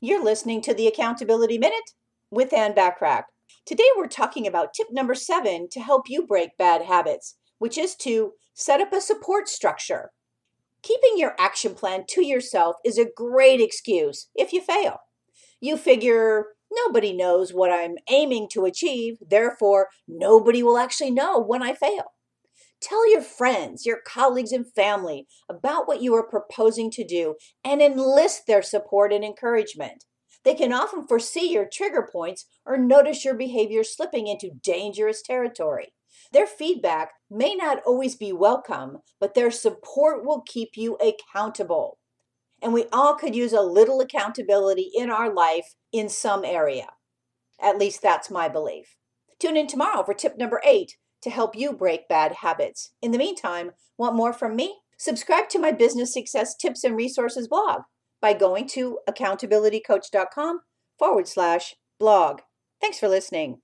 You're listening to the Accountability Minute with Ann Bachrach. Today we're talking about tip number seven to help you break bad habits, which is to set up a support structure. Keeping your action plan to yourself is a great excuse if you fail. You figure nobody knows what I'm aiming to achieve, therefore, nobody will actually know when I fail. Tell your friends, your colleagues, and family about what you are proposing to do and enlist their support and encouragement. They can often foresee your trigger points or notice your behavior slipping into dangerous territory. Their feedback may not always be welcome, but their support will keep you accountable. And we all could use a little accountability in our life in some area. At least that's my belief. Tune in tomorrow for tip number eight to help you break bad habits. In the meantime, want more from me? Subscribe to my business success tips and resources blog by going to accountabilitycoach.com forward slash blog. Thanks for listening.